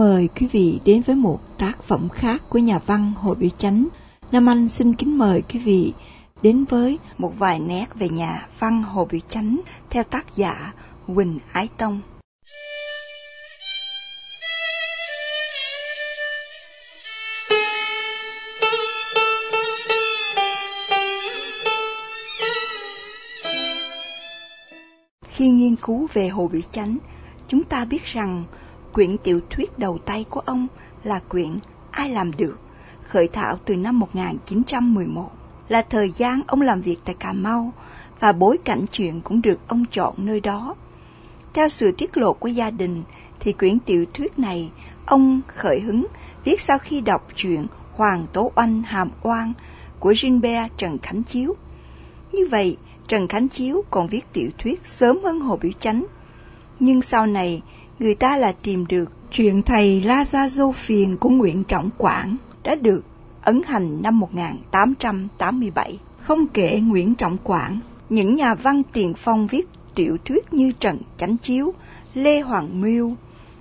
mời quý vị đến với một tác phẩm khác của nhà văn Hồ Biểu Chánh. Nam Anh xin kính mời quý vị đến với một vài nét về nhà văn Hồ Biểu Chánh theo tác giả Quỳnh Ái Tông. Khi nghiên cứu về Hồ Biểu Chánh, chúng ta biết rằng quyển tiểu thuyết đầu tay của ông là quyển Ai làm được, khởi thảo từ năm 1911, là thời gian ông làm việc tại Cà Mau và bối cảnh chuyện cũng được ông chọn nơi đó. Theo sự tiết lộ của gia đình thì quyển tiểu thuyết này ông khởi hứng viết sau khi đọc chuyện Hoàng Tố Oanh Hàm Oan của Gilbert Trần Khánh Chiếu. Như vậy, Trần Khánh Chiếu còn viết tiểu thuyết sớm hơn Hồ Biểu Chánh. Nhưng sau này, người ta là tìm được chuyện thầy La Gia Dô Phiền của Nguyễn Trọng Quảng đã được ấn hành năm 1887. Không kể Nguyễn Trọng Quảng, những nhà văn tiền phong viết tiểu thuyết như Trần Chánh Chiếu, Lê Hoàng Miêu,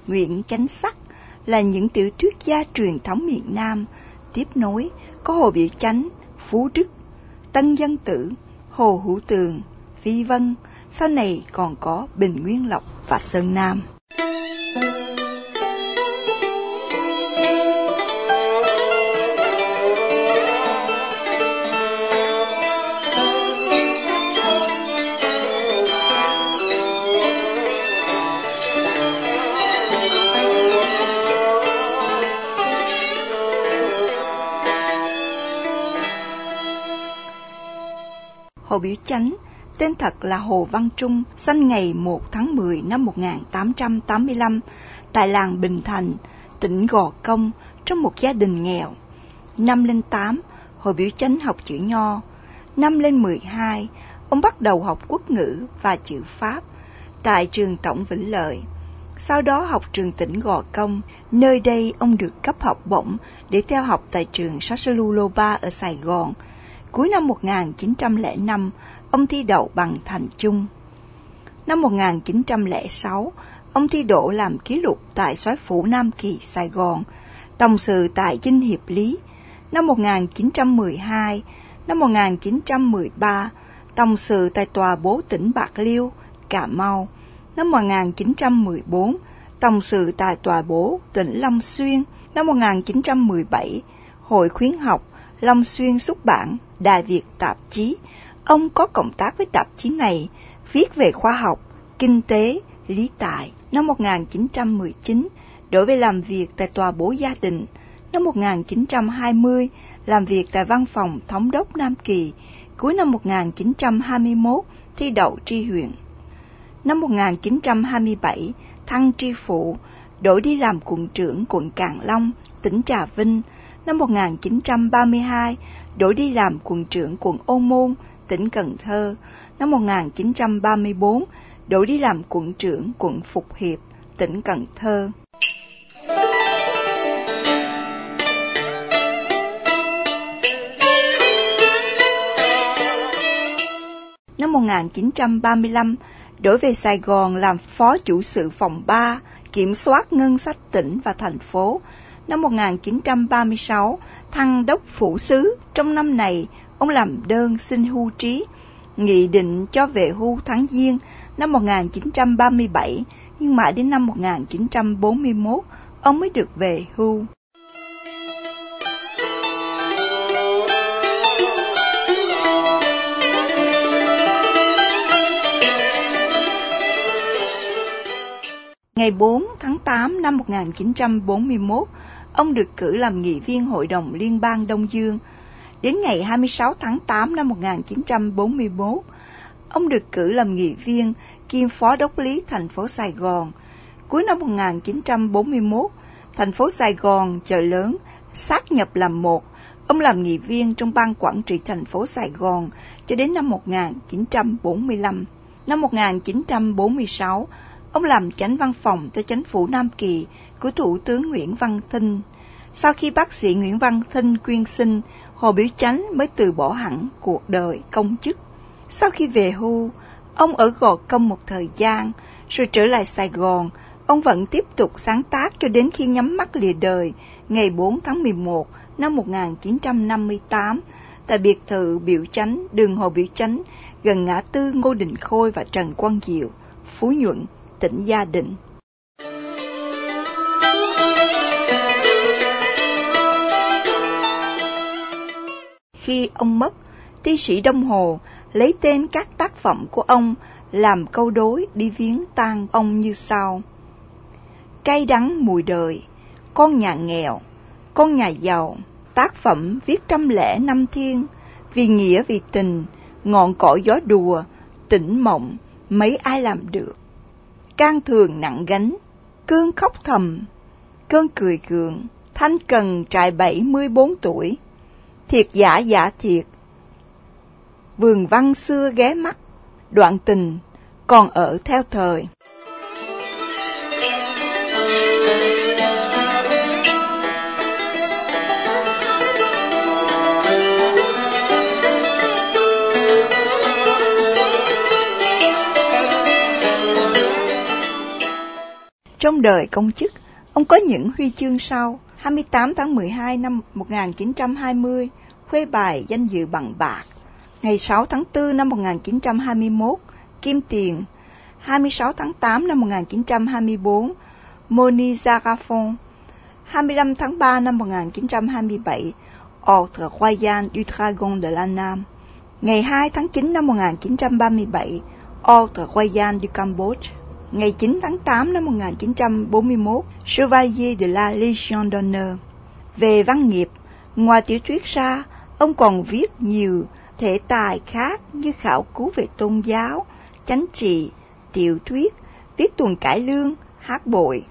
Nguyễn Chánh Sắc là những tiểu thuyết gia truyền thống miền Nam, tiếp nối có Hồ Biểu Chánh, Phú Đức, Tân Dân Tử, Hồ Hữu Tường, Phi Vân, sau này còn có Bình Nguyên Lộc và Sơn Nam. Hồ Biểu Chánh, tên thật là Hồ Văn Trung, sinh ngày 1 tháng 10 năm 1885 tại làng Bình Thành, tỉnh Gò Công, trong một gia đình nghèo. Năm lên 8, Hồ Biểu Chánh học chữ Nho. Năm lên 12, ông bắt đầu học quốc ngữ và chữ Pháp tại trường Tổng Vĩnh Lợi. Sau đó học trường tỉnh Gò Công, nơi đây ông được cấp học bổng để theo học tại trường Sasaluloba ở Sài Gòn – Cuối năm 1905, ông thi đậu bằng thành trung. Năm 1906, ông thi đỗ làm ký lục tại soái phủ Nam Kỳ, Sài Gòn, tổng sự tại Dinh Hiệp Lý. Năm 1912, năm 1913, tổng sự tại tòa bố tỉnh Bạc Liêu, Cà Mau. Năm 1914, tổng sự tại tòa bố tỉnh Long Xuyên. Năm 1917, Hội khuyến học Long Xuyên xuất bản Đại Việt tạp chí. Ông có cộng tác với tạp chí này, viết về khoa học, kinh tế, lý tài. Năm 1919, đổi về làm việc tại tòa bố gia đình. Năm 1920, làm việc tại văn phòng thống đốc Nam Kỳ. Cuối năm 1921, thi đậu tri huyện. Năm 1927, thăng tri phụ, đổi đi làm quận trưởng quận Càng Long, tỉnh Trà Vinh. Năm 1932, đổi đi làm quận trưởng quận Ô Môn, tỉnh Cần Thơ. Năm 1934, đổi đi làm quận trưởng quận Phục Hiệp, tỉnh Cần Thơ. Năm 1935, đổi về Sài Gòn làm phó chủ sự phòng 3, kiểm soát ngân sách tỉnh và thành phố, năm 1936 thăng đốc phủ sứ. Trong năm này, ông làm đơn xin hưu trí, nghị định cho về hưu tháng Giêng năm 1937, nhưng mãi đến năm 1941, ông mới được về hưu. Ngày 4 tháng 8 năm 1941, ông được cử làm nghị viên Hội đồng Liên bang Đông Dương. Đến ngày 26 tháng 8 năm 1941, ông được cử làm nghị viên kiêm phó đốc lý thành phố Sài Gòn. Cuối năm 1941, thành phố Sài Gòn, chợ lớn, sát nhập làm một. Ông làm nghị viên trong ban quản trị thành phố Sài Gòn cho đến năm 1945. Năm 1946, Ông làm chánh văn phòng cho chính phủ Nam Kỳ của Thủ tướng Nguyễn Văn Thinh. Sau khi bác sĩ Nguyễn Văn Thinh quyên sinh, Hồ Biểu Chánh mới từ bỏ hẳn cuộc đời công chức. Sau khi về hưu, ông ở Gò Công một thời gian, rồi trở lại Sài Gòn. Ông vẫn tiếp tục sáng tác cho đến khi nhắm mắt lìa đời ngày 4 tháng 11 năm 1958 tại biệt thự Biểu Chánh, đường Hồ Biểu Chánh, gần ngã tư Ngô Đình Khôi và Trần Quang Diệu, Phú Nhuận, tỉnh Gia Định. Khi ông mất, thi sĩ Đông Hồ lấy tên các tác phẩm của ông làm câu đối đi viếng tang ông như sau. Cay đắng mùi đời, con nhà nghèo, con nhà giàu, tác phẩm viết trăm lẻ năm thiên, vì nghĩa vì tình, ngọn cỏ gió đùa, tỉnh mộng, mấy ai làm được. Can thường nặng gánh, cơn khóc thầm, cơn cười gượng, thanh cần trại bảy mươi bốn tuổi, thiệt giả giả thiệt. Vườn văn xưa ghé mắt, đoạn tình còn ở theo thời. Trong đời công chức, ông có những huy chương sau. 28 tháng 12 năm 1920, khuê bài danh dự bằng bạc. Ngày 6 tháng 4 năm 1921, kim tiền. 26 tháng 8 năm 1924, Moni Zarafon. 25 tháng 3 năm 1927, Ordre Royal du Dragon de la Nam. Ngày 2 tháng 9 năm 1937, Ordre Royal du Cambodge ngày 9 tháng 8 năm 1941, Chevalier de la Légion d'honneur. Về văn nghiệp, ngoài tiểu thuyết ra, ông còn viết nhiều thể tài khác như khảo cứu về tôn giáo, chánh trị, tiểu thuyết, viết tuần cải lương, hát bội.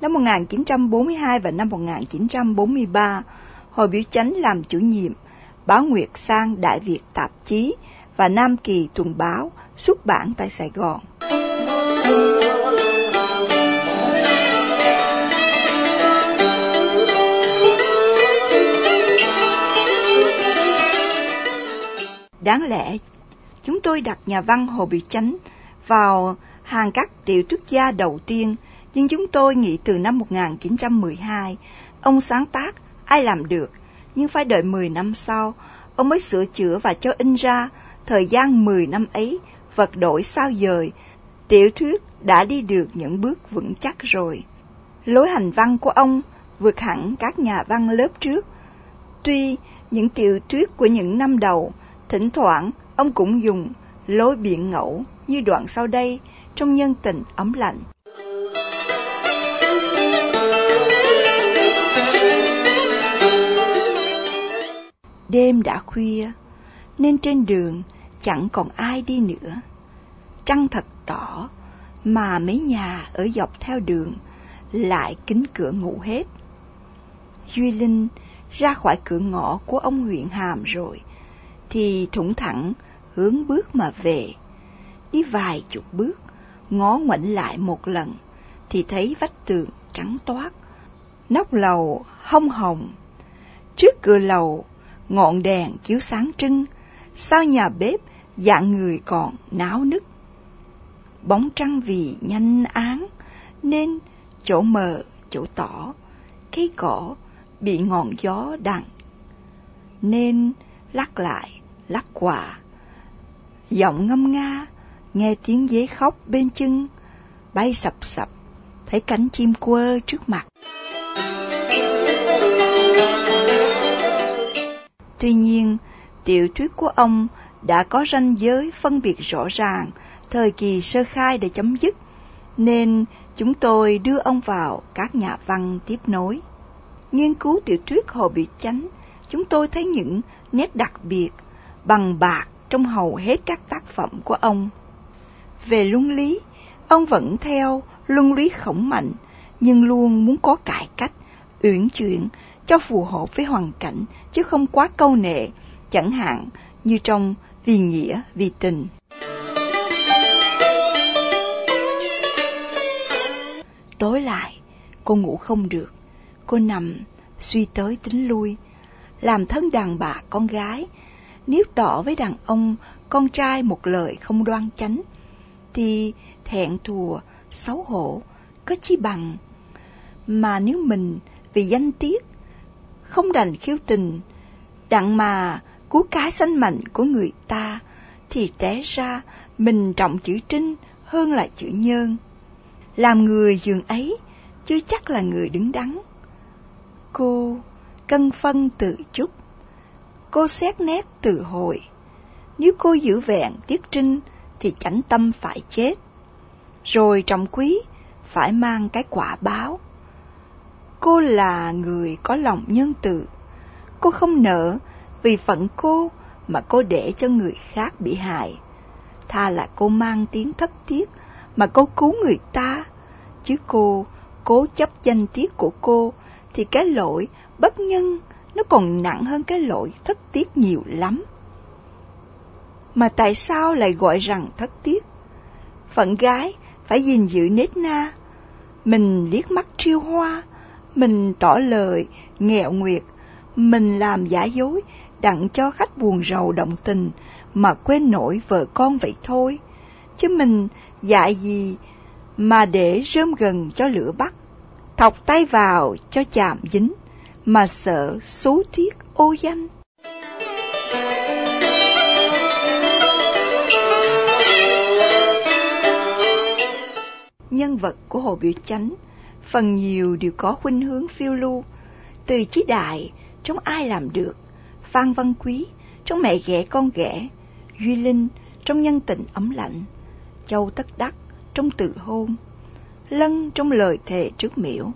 Năm 1942 và năm 1943, Hội Biểu Chánh làm chủ nhiệm báo Nguyệt Sang Đại Việt Tạp Chí và Nam Kỳ Tuần Báo xuất bản tại Sài Gòn. Đáng lẽ, chúng tôi đặt nhà văn Hồ Bị Chánh vào hàng các tiểu thuyết gia đầu tiên, nhưng chúng tôi nghĩ từ năm 1912, ông sáng tác ai làm được, nhưng phải đợi 10 năm sau, ông mới sửa chữa và cho in ra, thời gian 10 năm ấy, vật đổi sao dời, tiểu thuyết đã đi được những bước vững chắc rồi. Lối hành văn của ông vượt hẳn các nhà văn lớp trước. Tuy những tiểu thuyết của những năm đầu, thỉnh thoảng ông cũng dùng lối biện ngẫu như đoạn sau đây trong nhân tình ấm lạnh. Đêm đã khuya, nên trên đường chẳng còn ai đi nữa. Trăng thật tỏ, mà mấy nhà ở dọc theo đường lại kính cửa ngủ hết. Duy Linh ra khỏi cửa ngõ của ông huyện Hàm rồi, thì thủng thẳng hướng bước mà về. Đi vài chục bước, ngó ngoảnh lại một lần, thì thấy vách tường trắng toát, nóc lầu hông hồng. Trước cửa lầu, ngọn đèn chiếu sáng trưng, sau nhà bếp dạng người còn náo nức bóng trăng vì nhanh án, nên chỗ mờ, chỗ tỏ cây cỏ bị ngọn gió đằng nên lắc lại, lắc quả giọng ngâm nga, nghe tiếng dế khóc bên chân, bay sập sập, thấy cánh chim quơ trước mặt. Tuy nhiên, tiểu thuyết của ông đã có ranh giới phân biệt rõ ràng thời kỳ sơ khai đã chấm dứt, nên chúng tôi đưa ông vào các nhà văn tiếp nối. Nghiên cứu tiểu thuyết Hồ Bị Chánh, chúng tôi thấy những nét đặc biệt, bằng bạc trong hầu hết các tác phẩm của ông. Về luân lý, ông vẫn theo luân lý khổng mạnh, nhưng luôn muốn có cải cách, uyển chuyển cho phù hợp với hoàn cảnh, chứ không quá câu nệ, chẳng hạn như trong Vì Nghĩa, Vì Tình. Tối lại, cô ngủ không được. Cô nằm, suy tới tính lui. Làm thân đàn bà con gái, nếu tỏ với đàn ông con trai một lời không đoan chánh, thì thẹn thùa, xấu hổ, có chi bằng. Mà nếu mình vì danh tiết, không đành khiêu tình, đặng mà cứu cái sanh mạnh của người ta, thì té ra mình trọng chữ trinh hơn là chữ nhơn. Làm người giường ấy, chưa chắc là người đứng đắn. Cô cân phân tự chút, cô xét nét từ hồi. Nếu cô giữ vẹn tiết trinh, thì chánh tâm phải chết. Rồi trọng quý, phải mang cái quả báo. Cô là người có lòng nhân từ. Cô không nợ vì phận cô mà cô để cho người khác bị hại. Tha là cô mang tiếng thất tiết mà cô cứu người ta. Chứ cô cố chấp danh tiết của cô thì cái lỗi bất nhân nó còn nặng hơn cái lỗi thất tiết nhiều lắm. Mà tại sao lại gọi rằng thất tiết? Phận gái phải gìn giữ nết na. Mình liếc mắt triêu hoa, mình tỏ lời, nghẹo nguyệt, mình làm giả dối, đặng cho khách buồn rầu động tình, mà quên nổi vợ con vậy thôi. Chứ mình dạy gì mà để rơm gần cho lửa bắt, thọc tay vào cho chạm dính, mà sợ số tiết ô danh. Nhân vật của Hồ Biểu Chánh phần nhiều đều có khuynh hướng phiêu lưu, từ chí đại trong ai làm được, Phan Văn Quý trong mẹ ghẻ con ghẻ, Duy Linh trong nhân tình ấm lạnh, Châu Tất Đắc trong tự hôn, Lân trong lời thề trước miễu,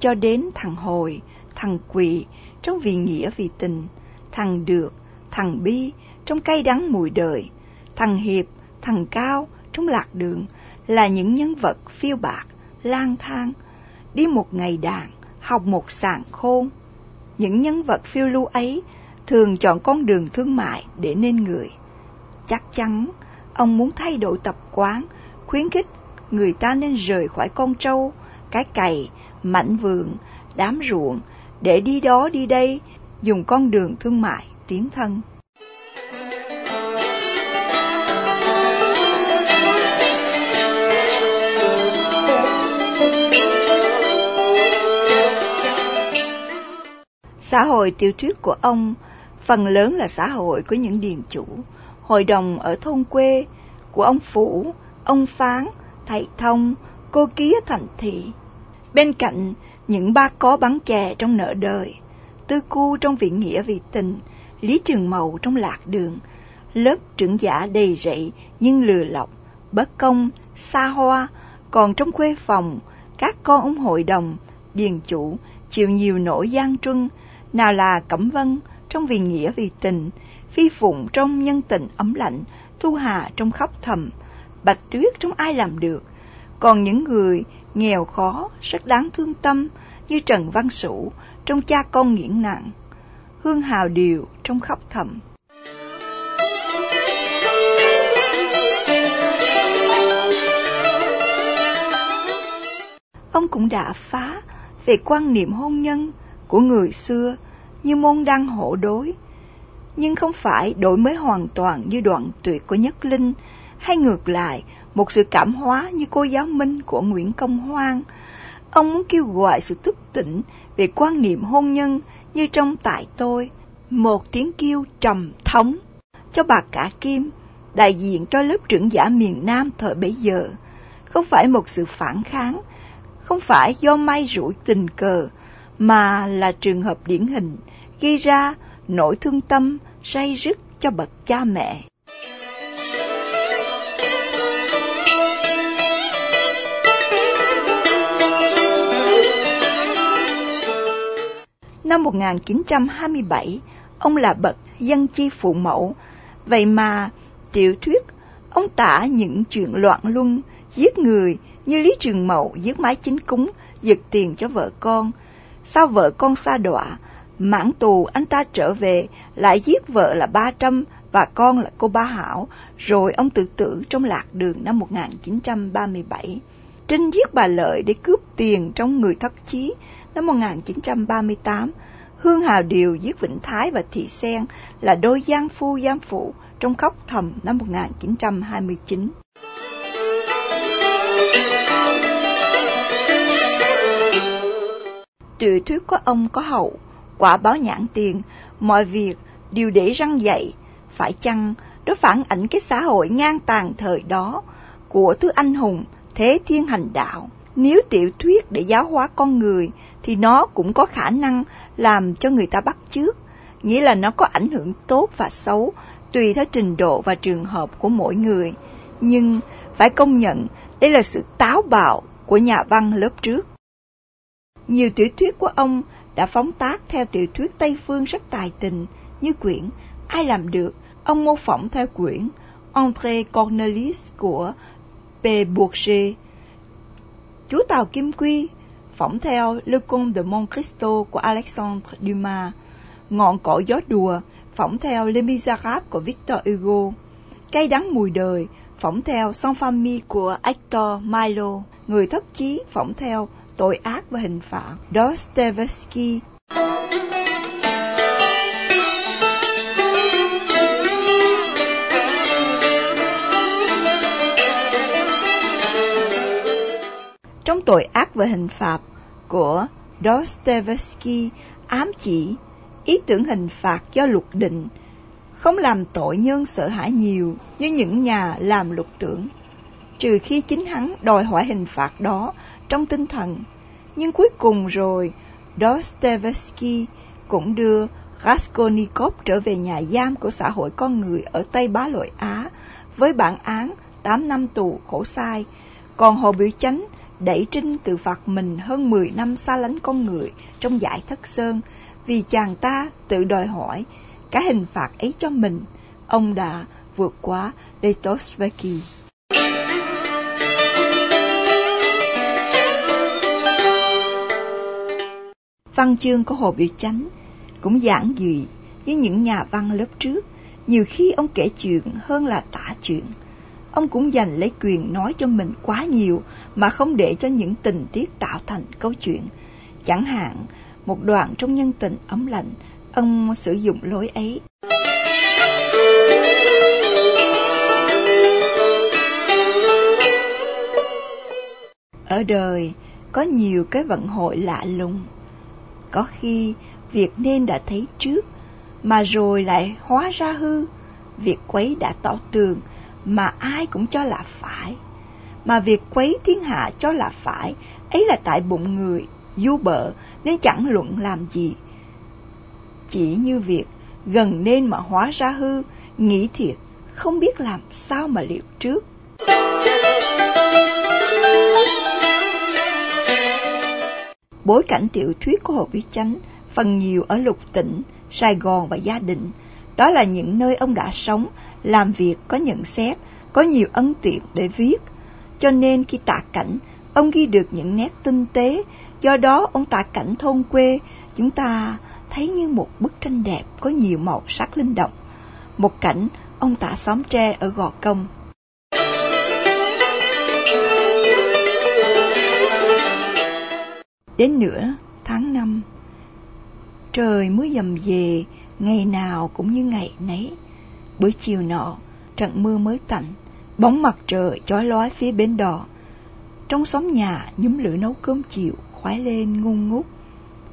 cho đến thằng Hồi, thằng Quỳ trong vì nghĩa vì tình, thằng Được, thằng Bi trong cay đắng mùi đời, thằng Hiệp, thằng Cao trong lạc đường là những nhân vật phiêu bạc, lang thang, đi một ngày đàn, học một sàn khôn. Những nhân vật phiêu lưu ấy thường chọn con đường thương mại để nên người. Chắc chắn, ông muốn thay đổi tập quán, khuyến khích người ta nên rời khỏi con trâu, cái cày, mảnh vườn, đám ruộng, để đi đó đi đây, dùng con đường thương mại tiến thân. Xã hội tiểu thuyết của ông phần lớn là xã hội của những điền chủ, hội đồng ở thôn quê của ông Phủ, ông Phán, thầy Thông, cô Kía thành thị. Bên cạnh những ba có bắn chè trong nợ đời, tư cu trong vị nghĩa vì tình, lý trường mậu trong lạc đường, lớp trưởng giả đầy rẫy nhưng lừa lọc, bất công, xa hoa, còn trong quê phòng, các con ông hội đồng, điền chủ chịu nhiều nỗi gian truân, nào là Cẩm Vân trong vì nghĩa vì tình, Phi Phụng trong nhân tình ấm lạnh, Thu Hà trong khóc thầm, Bạch Tuyết trong ai làm được. Còn những người nghèo khó, rất đáng thương tâm như Trần Văn Sủ trong cha con nghiện nặng, Hương Hào Điều trong khóc thầm. Ông cũng đã phá về quan niệm hôn nhân của người xưa như môn đăng hộ đối, nhưng không phải đổi mới hoàn toàn như đoạn tuyệt của Nhất Linh, hay ngược lại, một sự cảm hóa như cô giáo Minh của Nguyễn Công Hoang. Ông muốn kêu gọi sự thức tỉnh về quan niệm hôn nhân như trong tại tôi, một tiếng kêu trầm thống cho bà cả Kim, đại diện cho lớp trưởng giả miền Nam thời bấy giờ. Không phải một sự phản kháng, không phải do may rủi tình cờ, mà là trường hợp điển hình gây ra nỗi thương tâm say rứt cho bậc cha mẹ. Năm 1927, ông là bậc dân chi phụ mẫu, vậy mà tiểu thuyết ông tả những chuyện loạn luân, giết người như Lý Trường Mậu giết mái chính cúng, giật tiền cho vợ con. Sao vợ con xa đọa, Mãn tù anh ta trở về, lại giết vợ là ba trăm và con là cô Ba Hảo, rồi ông tự tử trong lạc đường năm 1937. Trinh giết bà Lợi để cướp tiền trong người thất chí năm 1938. Hương Hào Điều giết Vĩnh Thái và Thị Sen là đôi giang phu giang phụ trong khóc thầm năm 1929. Tiểu thuyết của ông có hậu, quả báo nhãn tiền, mọi việc đều để răng dậy. Phải chăng đó phản ảnh cái xã hội ngang tàn thời đó của thứ anh hùng thế thiên hành đạo? Nếu tiểu thuyết để giáo hóa con người thì nó cũng có khả năng làm cho người ta bắt chước, nghĩa là nó có ảnh hưởng tốt và xấu tùy theo trình độ và trường hợp của mỗi người. Nhưng phải công nhận đây là sự táo bạo của nhà văn lớp trước. Nhiều tiểu thuyết của ông đã phóng tác theo tiểu thuyết Tây Phương rất tài tình như quyển Ai làm được, ông mô phỏng theo quyển Entre Cornelis của P. Bourget. Chú Tàu Kim Quy phỏng theo Le Comte de Monte Cristo của Alexandre Dumas. Ngọn cỏ gió đùa phỏng theo Les Miserables của Victor Hugo. Cây đắng mùi đời phỏng theo Son Famille của Hector Milo. Người thất chí phỏng theo Tội ác và hình phạt Dostoevsky. Trong tội ác và hình phạt của Dostoevsky ám chỉ ý tưởng hình phạt do luật định không làm tội nhân sợ hãi nhiều như những nhà làm luật tưởng, trừ khi chính hắn đòi hỏi hình phạt đó trong tinh thần. Nhưng cuối cùng rồi, Dostoevsky cũng đưa Raskolnikov trở về nhà giam của xã hội con người ở Tây Bá Lợi Á với bản án 8 năm tù khổ sai, còn Hồ Biểu Chánh đẩy Trinh tự phạt mình hơn 10 năm xa lánh con người trong giải thất sơn vì chàng ta tự đòi hỏi cái hình phạt ấy cho mình, ông đã vượt qua Dostoevsky. Văn chương của Hồ Biểu Chánh cũng giản dị với những nhà văn lớp trước, nhiều khi ông kể chuyện hơn là tả chuyện. Ông cũng dành lấy quyền nói cho mình quá nhiều mà không để cho những tình tiết tạo thành câu chuyện. Chẳng hạn, một đoạn trong nhân tình ấm lạnh, ông sử dụng lối ấy. Ở đời, có nhiều cái vận hội lạ lùng. Có khi, việc nên đã thấy trước, mà rồi lại hóa ra hư. Việc quấy đã tỏ tường, mà ai cũng cho là phải. Mà việc quấy thiên hạ cho là phải, ấy là tại bụng người du bợ nên chẳng luận làm gì. Chỉ như việc gần nên mà hóa ra hư, nghĩ thiệt, không biết làm sao mà liệu trước. Bối cảnh tiểu thuyết của Hồ Bí Chánh phần nhiều ở lục tỉnh, Sài Gòn và gia đình. Đó là những nơi ông đã sống, làm việc có nhận xét, có nhiều ấn tiện để viết. Cho nên khi tả cảnh, ông ghi được những nét tinh tế, do đó ông tả cảnh thôn quê, chúng ta thấy như một bức tranh đẹp có nhiều màu sắc linh động. Một cảnh ông tả xóm tre ở Gò Công. Đến nửa tháng năm, trời mới dầm về, ngày nào cũng như ngày nấy. Bữa chiều nọ, trận mưa mới tạnh, bóng mặt trời chói lói phía bến đò. Trong xóm nhà nhúm lửa nấu cơm chiều khoái lên ngung ngút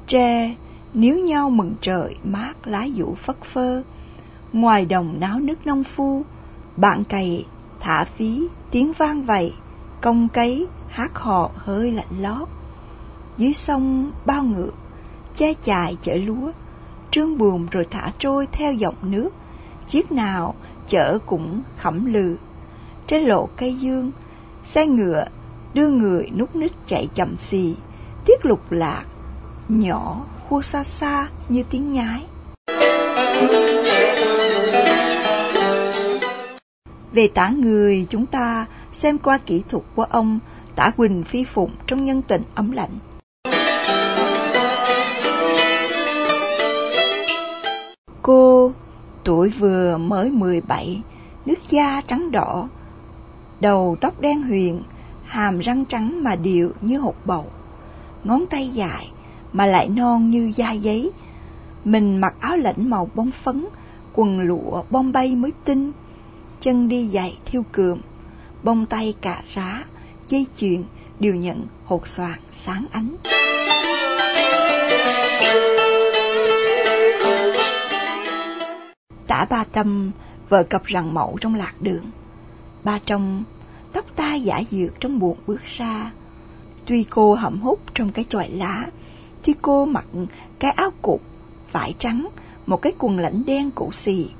tre níu nhau mừng trời mát lá dũ phất phơ. Ngoài đồng náo nước nông phu bạn cày thả phí tiếng vang vầy công cấy hát hò hơi lạnh lót dưới sông bao ngựa che chài chở lúa trương buồm rồi thả trôi theo dòng nước chiếc nào chở cũng khẩm lừ trên lộ cây dương xe ngựa đưa người nút nít chạy chậm xì, tiết lục lạc, nhỏ, khua xa xa như tiếng nhái. Về tả người, chúng ta xem qua kỹ thuật của ông tả Quỳnh Phi Phụng trong nhân tình ấm lạnh. Cô tuổi vừa mới 17, nước da trắng đỏ, đầu tóc đen huyền, hàm răng trắng mà đều như hột bầu, ngón tay dài mà lại non như da giấy. Mình mặc áo lạnh màu bông phấn, quần lụa bông bay mới tinh, chân đi giày thiêu cườm, bông tay cà rá, dây chuyền đều nhận hột xoàn sáng ánh. Tả ba tâm vợ cặp rằng mẫu trong lạc đường. Ba trong tóc tai giả dược trong buồn bước ra. Tuy cô hậm hút trong cái chòi lá, tuy cô mặc cái áo cục, vải trắng, một cái quần lãnh đen cũ xì,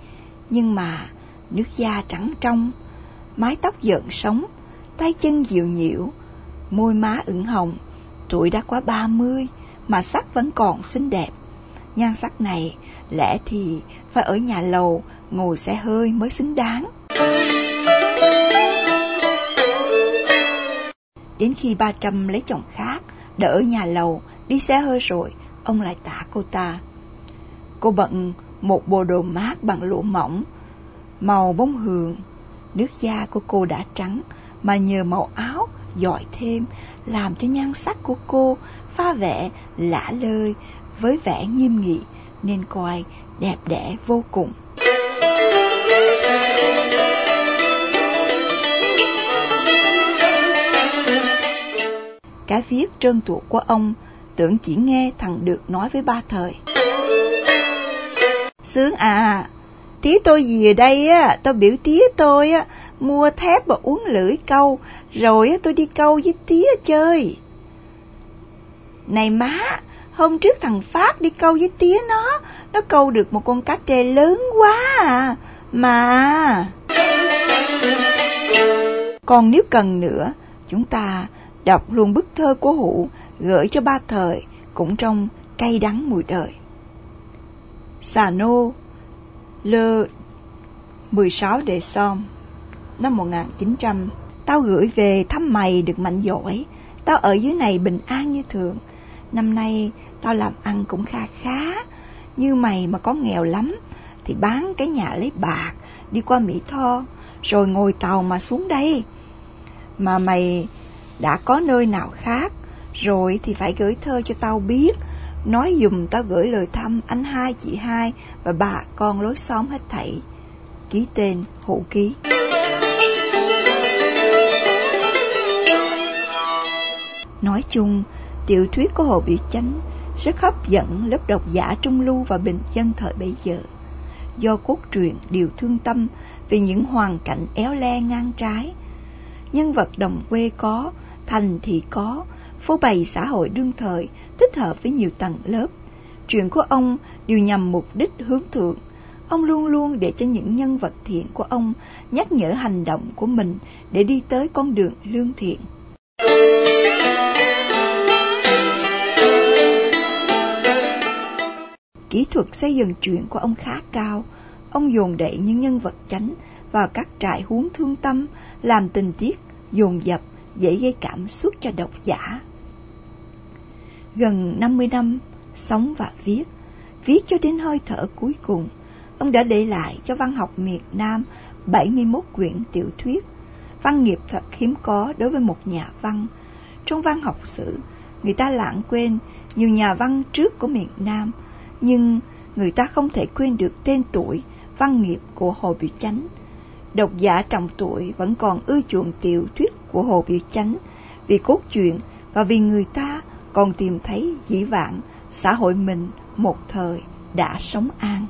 nhưng mà nước da trắng trong, mái tóc giận sống, tay chân dịu nhiễu, môi má ửng hồng, tuổi đã quá ba mươi mà sắc vẫn còn xinh đẹp. Nhan sắc này lẽ thì phải ở nhà lầu ngồi xe hơi mới xứng đáng. Đến khi ba Trâm lấy chồng khác, đỡ nhà lầu, đi xe hơi rồi, ông lại tả cô ta. Cô bận một bộ đồ mát bằng lụa mỏng, màu bông hường. Nước da của cô đã trắng, mà nhờ màu áo giỏi thêm, làm cho nhan sắc của cô pha vẻ lả lơi với vẻ nghiêm nghị, nên coi đẹp đẽ vô cùng. Cái viết trơn tuột của ông tưởng chỉ nghe thằng được nói với ba thời. Sướng à, tía tôi về đây á, tôi biểu tía tôi á, mua thép và uống lưỡi câu, rồi á, tôi đi câu với tía chơi. Này má, hôm trước thằng Phát đi câu với tía nó, nó câu được một con cá trê lớn quá à, mà... Còn nếu cần nữa, chúng ta đọc luôn bức thơ của Hụ gửi cho ba thời, cũng trong cay đắng mùi đời. Xà nô Lơ 16 đề som năm 1900 Tao gửi về thăm mày được mạnh giỏi. Tao ở dưới này bình an như thường. Năm nay tao làm ăn cũng kha khá. Như mày mà có nghèo lắm Thì bán cái nhà lấy bạc Đi qua Mỹ Tho Rồi ngồi tàu mà xuống đây. Mà mày đã có nơi nào khác Rồi thì phải gửi thơ cho tao biết. Nói dùm tao gửi lời thăm anh hai, chị hai Và bà con lối xóm hết thảy. Ký tên, hộ ký. Nói chung, tiểu thuyết của Hồ Biểu Chánh rất hấp dẫn lớp độc giả trung lưu và bình dân thời bấy giờ. Do cốt truyện điều thương tâm vì những hoàn cảnh éo le ngang trái. Nhân vật đồng quê có, thành thị có, phô bày xã hội đương thời thích hợp với nhiều tầng lớp. truyện của ông đều nhằm mục đích hướng thượng. Ông luôn luôn để cho những nhân vật thiện của ông nhắc nhở hành động của mình để đi tới con đường lương thiện. Kỹ thuật xây dựng truyện của ông khá cao. Ông dồn đẩy những nhân vật chánh vào các trại huống thương tâm, làm tình tiết dồn dập, dễ gây cảm xúc cho độc giả. Gần 50 năm sống và viết, viết cho đến hơi thở cuối cùng, ông đã để lại cho văn học miền Nam 71 quyển tiểu thuyết, văn nghiệp thật hiếm có đối với một nhà văn. Trong văn học sử, người ta lãng quên nhiều nhà văn trước của miền Nam, nhưng người ta không thể quên được tên tuổi, văn nghiệp của Hồ Biểu Chánh. Độc giả trọng tuổi vẫn còn ưa chuộng tiểu thuyết của Hồ Biểu Chánh vì cốt truyện và vì người ta còn tìm thấy dĩ vãng xã hội mình một thời đã sống an.